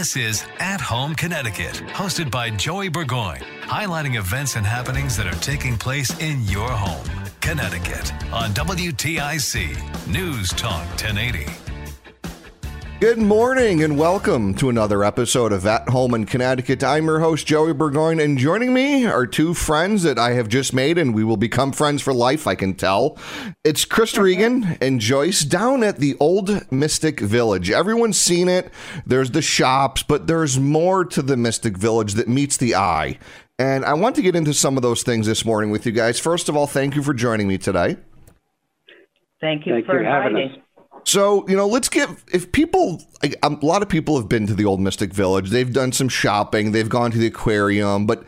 This is At Home Connecticut, hosted by Joey Burgoyne, highlighting events and happenings that are taking place in your home, Connecticut, on WTIC News Talk 1080. Good morning and welcome to another episode of At Home in Connecticut. I'm your host, Joey Burgoyne, and joining me are two friends that I have just made, and we will become friends for life, I can tell. It's Chris Regan and Joyce down at the Olde Mistick Village. Everyone's seen it. There's the shops, but there's more to the Mystic Village that meets the eye. And I want to get into some of those things this morning with you guys. First of all, thank you for joining me today. Thank you Thank for you for having inviting. So, you know, let's get, if people, a lot of people have been to the Olde Mistick Village. They've done some shopping, they've gone to the aquarium, but,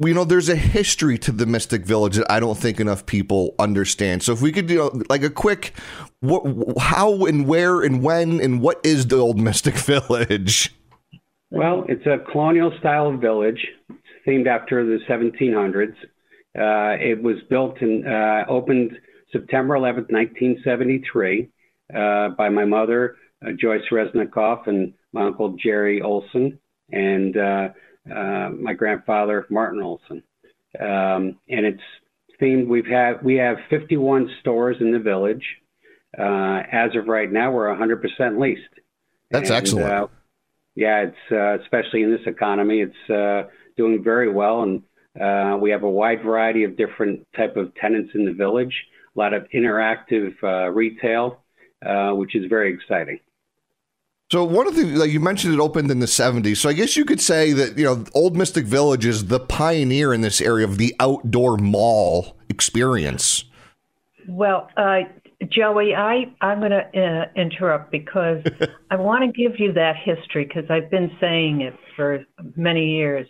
you know, there's a history to the Mystic Village that I don't think enough people understand. So, if we could, you know, like a quick, what, how and where and when and what is the Old Mystic Village? Well, it's a colonial style village. It's themed after the 1700s. Uh, it was built and uh, opened September 11th, 1973, uh, by my mother, uh, Joyce Resnikoff, and my uncle Jerry Olson, and uh, uh, my grandfather Martin Olson. Um, and it's themed. We've had we have 51 stores in the village. Uh, as of right now, we're 100% leased. That's And, excellent. yeah, it's uh, especially in this economy, it's uh, doing very well, and uh, we have a wide variety of different type of tenants in the village. A lot of interactive uh, retail, uh, which is very exciting. So one of the like you mentioned it opened in the 70s. So I guess you could say that, you know, Old Mystic Village is the pioneer in this area of the outdoor mall experience. Well, uh, Joey, I, I'm going to uh, interrupt because I want to give you that history because I've been saying it for many years.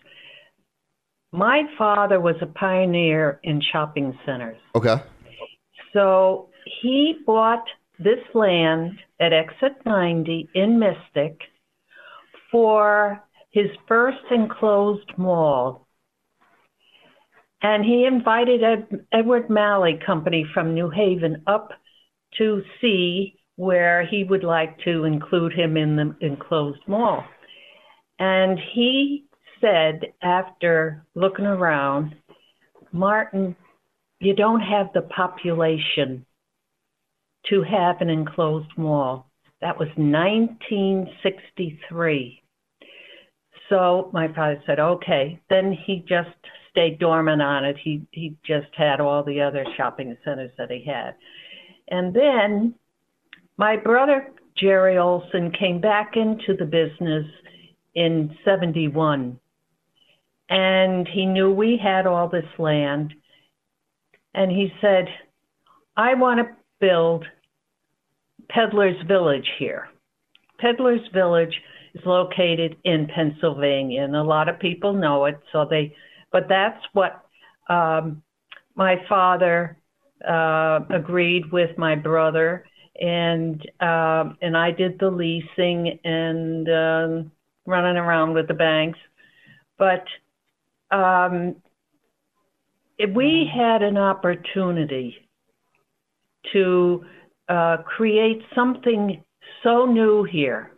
My father was a pioneer in shopping centers. Okay. So he bought this land at Exit 90 in Mystic for his first enclosed mall. And he invited Ed, Edward Malley Company from New Haven up to see where he would like to include him in the enclosed mall. And he said, after looking around, Martin, you don't have the population to have an enclosed mall. That was 1963. So my father said, okay. Then he just stayed dormant on it. He he just had all the other shopping centers that he had. And then my brother Jerry Olson came back into the business in 71. And he knew we had all this land. And he said, I want to build Peddler's Village here. Peddler's Village is located in Pennsylvania, and a lot of people know it. So they, but that's what um, my father uh, agreed with my brother, and um, and I did the leasing and um, running around with the banks. But um, we had an opportunity to uh, create something so new here.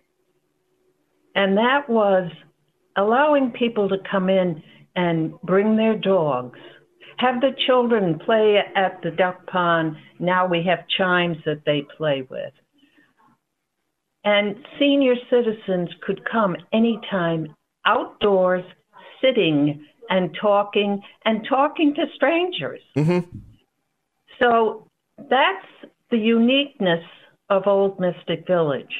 And that was allowing people to come in and bring their dogs, have the children play at the duck pond. Now we have chimes that they play with. And senior citizens could come anytime outdoors, sitting and talking and talking to strangers. Mm-hmm. So that's the uniqueness of Olde Mistick Village.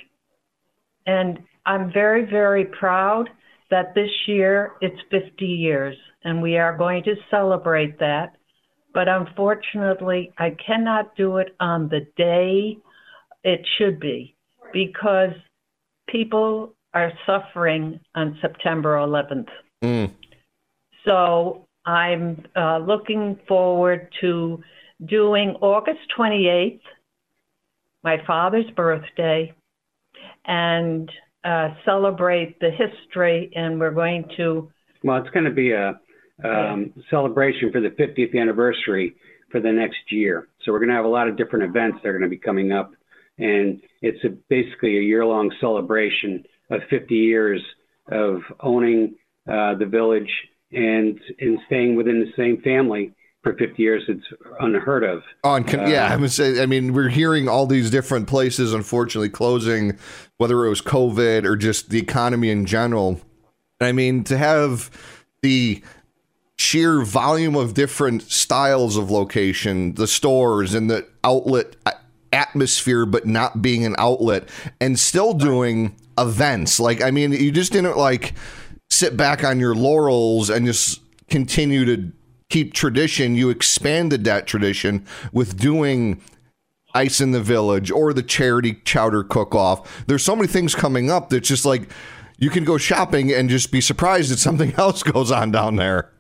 And I'm very, very proud that this year it's 50 years and we are going to celebrate that. But unfortunately, I cannot do it on the day it should be because people are suffering on September 11th. Mm. So I'm uh, looking forward to doing August 28th, my father's birthday, and uh, celebrate the history. And we're going to. Well, it's going to be a um, celebration for the 50th anniversary for the next year. So we're going to have a lot of different events that are going to be coming up. And it's a, basically a year long celebration of 50 years of owning uh, the village and, and staying within the same family for 50 years it's unheard of. On uh, yeah i say i mean we're hearing all these different places unfortunately closing whether it was covid or just the economy in general. I mean to have the sheer volume of different styles of location the stores and the outlet atmosphere but not being an outlet and still doing events. Like i mean you just didn't like sit back on your laurels and just continue to keep tradition, you expanded that tradition with doing Ice in the Village or the charity chowder cook off. There's so many things coming up that's just like you can go shopping and just be surprised that something else goes on down there.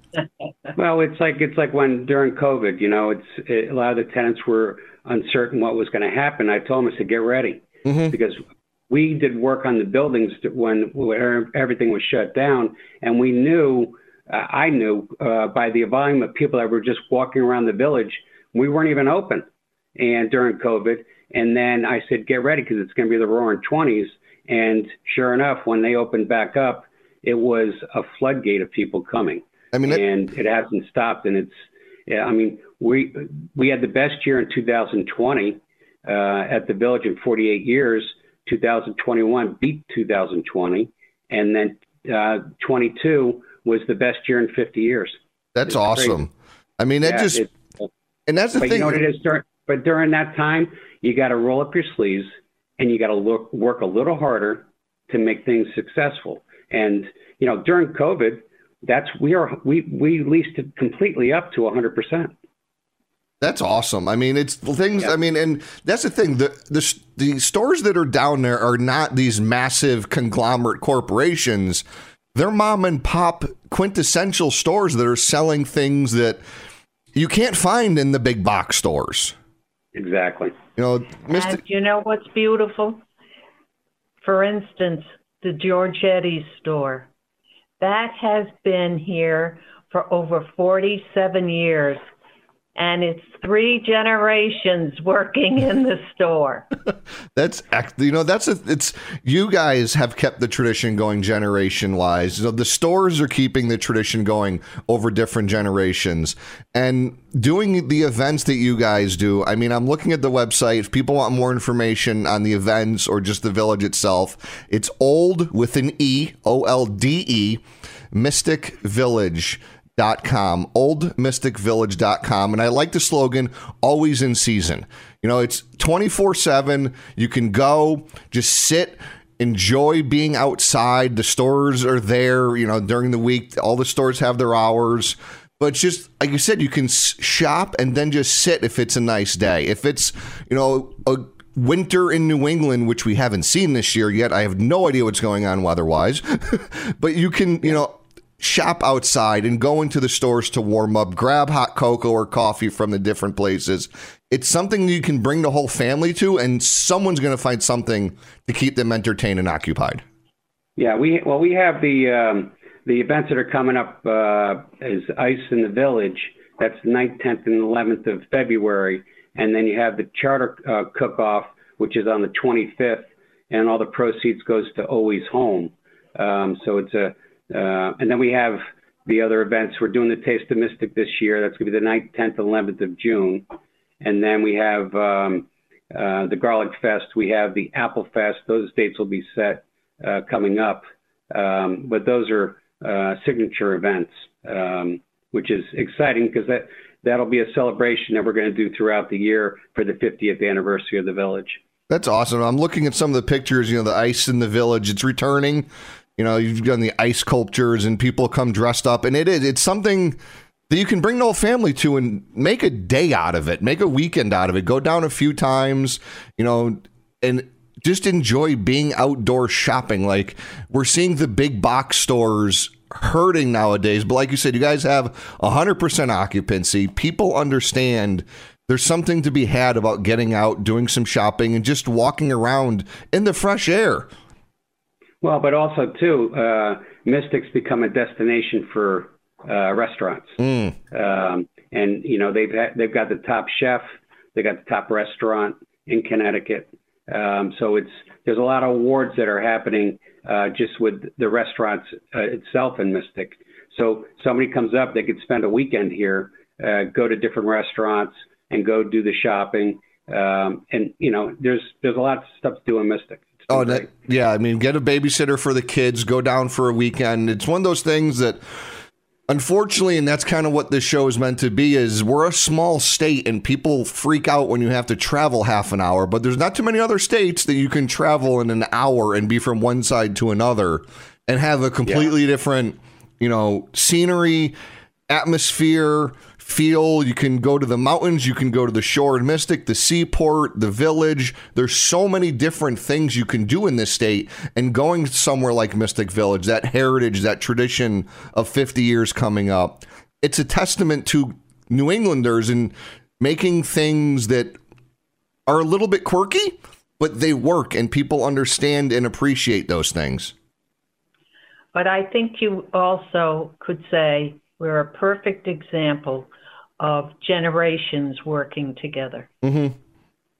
well, it's like it's like when during COVID, you know, it's it, a lot of the tenants were uncertain what was going to happen. I told them I said get ready mm-hmm. because we did work on the buildings when, when everything was shut down, and we knew I knew uh, by the volume of people that were just walking around the village, we weren't even open. And during COVID, and then I said, get ready because it's going to be the roaring 20s. And sure enough, when they opened back up, it was a floodgate of people coming. I mean, and it hasn't stopped. And it's, yeah, I mean, we we had the best year in 2020 uh, at the village in 48 years. 2021 beat 2020, and then uh, 22 was the best year in 50 years. That's it's awesome. Crazy. I mean, that yeah, just and that's the but thing. You know what it is during, but during that time, you got to roll up your sleeves and you got to look work a little harder to make things successful. And you know, during COVID, that's we are we we leased it completely up to 100 percent. That's awesome. I mean, it's things. Yeah. I mean, and that's the thing. The, the the stores that are down there are not these massive conglomerate corporations they're mom and pop quintessential stores that are selling things that you can't find in the big box stores. Exactly. You know, Mr. And you know what's beautiful? For instance, the Giorgetti store. That has been here for over 47 years and it's three generations working in the store. that's you know that's a, it's you guys have kept the tradition going generation wise. So the stores are keeping the tradition going over different generations and doing the events that you guys do. I mean, I'm looking at the website. If people want more information on the events or just the village itself, it's old with an E, O L D E, Mystic Village dot com oldemistickvillage.com and i like the slogan always in season. You know it's 24 7 you can go just sit enjoy being outside. The stores are there you know during the week. All the stores have their hours. But just like you said you can shop and then just sit if it's a nice day. If it's you know a winter in New England, which we haven't seen this year yet. I have no idea what's going on weather wise, but you can, you know, shop outside and go into the stores to warm up, grab hot cocoa or coffee from the different places. It's something you can bring the whole family to, and someone's going to find something to keep them entertained and occupied. Yeah, we well we have the um, the events that are coming up uh, is Ice in the Village. That's 9th, 10th, and 11th of February, and then you have the Chowder uh, Cook-Off, which is on the 25th, and all the proceeds goes to Always Home. Um, so it's a and then we have the other events. We're doing the Taste of Mystic this year. That's going to be the 9th, 10th, and 11th of June. And then we have um, uh, the Garlic Fest. We have the Apple Fest. Those dates will be set uh, coming up. Um, but those are uh, signature events, um, which is exciting because that that'll be a celebration that we're going to do throughout the year for the 50th anniversary of the village. That's awesome. I'm looking at some of the pictures. You know, the ice in the village. It's returning. You know, you've done the ice sculptures, and people come dressed up, and it is. It's something that you can bring the whole family to and make a day out of it, make a weekend out of it. Go down a few times. You know, and just enjoy being outdoor shopping. Like we're seeing the big box stores hurting nowadays, but like you said, you guys have 100% occupancy. People understand there's something to be had about getting out, doing some shopping, and just walking around in the fresh air. Well, but also too, uh, Mystic's become a destination for uh, restaurants, mm. um, and you know they've ha- they've got the top chef, they got the top restaurant in Connecticut. Um, so it's there's a lot of awards that are happening uh, just with the restaurants uh, itself in Mystic. So somebody comes up, they could spend a weekend here, uh, go to different restaurants, and go do the shopping. Um, and you know, there's there's a lot of stuff to do in Mystic. Oh, that, yeah. I mean, get a babysitter for the kids. Go down for a weekend. It's one of those things that unfortunately and that's kind of what this show is meant to be is we're a small state and people freak out when you have to travel half an hour but there's not too many other states that you can travel in an hour and be from one side to another and have a completely yeah. different you know scenery atmosphere feel. You can go to the mountains, you can go to the shore in Mystic, the seaport, the village. There's so many different things you can do in this state. And going somewhere like Mystic Village, that heritage, that tradition of 50 years coming up, it's a testament to New Englanders and making things that are a little bit quirky, but they work and people understand and appreciate those things. But I think you also could say we're a perfect example of generations working together. Mm-hmm.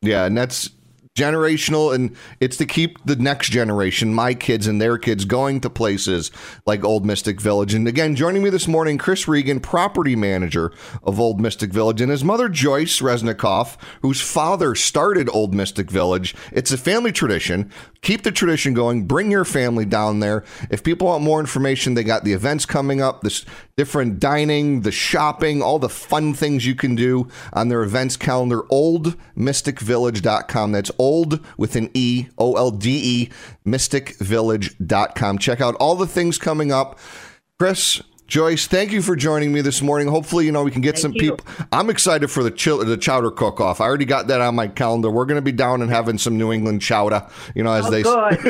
Yeah, and that's generational and it's to keep the next generation my kids and their kids going to places like olde mistick village and again joining me this morning chris regan property manager of olde mistick village and his mother joyce resnikoff whose father started olde mistick village it's a family tradition keep the tradition going bring your family down there if people want more information they got the events coming up this different dining the shopping all the fun things you can do on their events calendar oldemistickvillage.com that's old with an E, O L D E, mysticvillage.com. Check out all the things coming up. Chris, Joyce, thank you for joining me this morning. Hopefully, you know we can get thank some you. people. I'm excited for the chill, the chowder cook off. I already got that on my calendar. We're going to be down and having some New England chowder. You know, as oh, they. Good.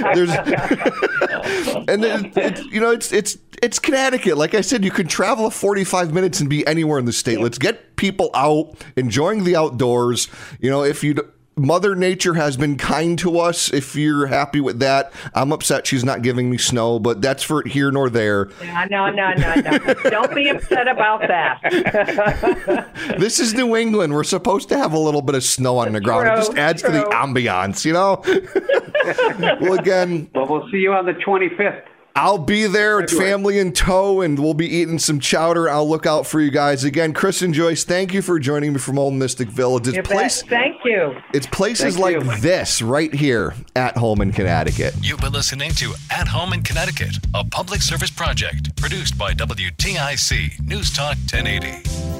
There's, and it's, you know, it's it's it's Connecticut. Like I said, you can travel 45 minutes and be anywhere in the state. Yeah. Let's get people out enjoying the outdoors. You know, if you Mother Nature has been kind to us. If you're happy with that, I'm upset she's not giving me snow, but that's for here nor there. No, no, no, no, no. Don't be upset about that. this is New England. We're supposed to have a little bit of snow on the ground. True, it just adds true. to the ambiance, you know? well, again. Well, we'll see you on the 25th. I'll be there, family in tow, and we'll be eating some chowder. I'll look out for you guys again. Chris and Joyce, thank you for joining me from Olde Mistick Village. It's place, thank you. It's places thank like you. this right here at home in Connecticut. You've been listening to At Home in Connecticut, a public service project produced by WTIC News Talk 1080.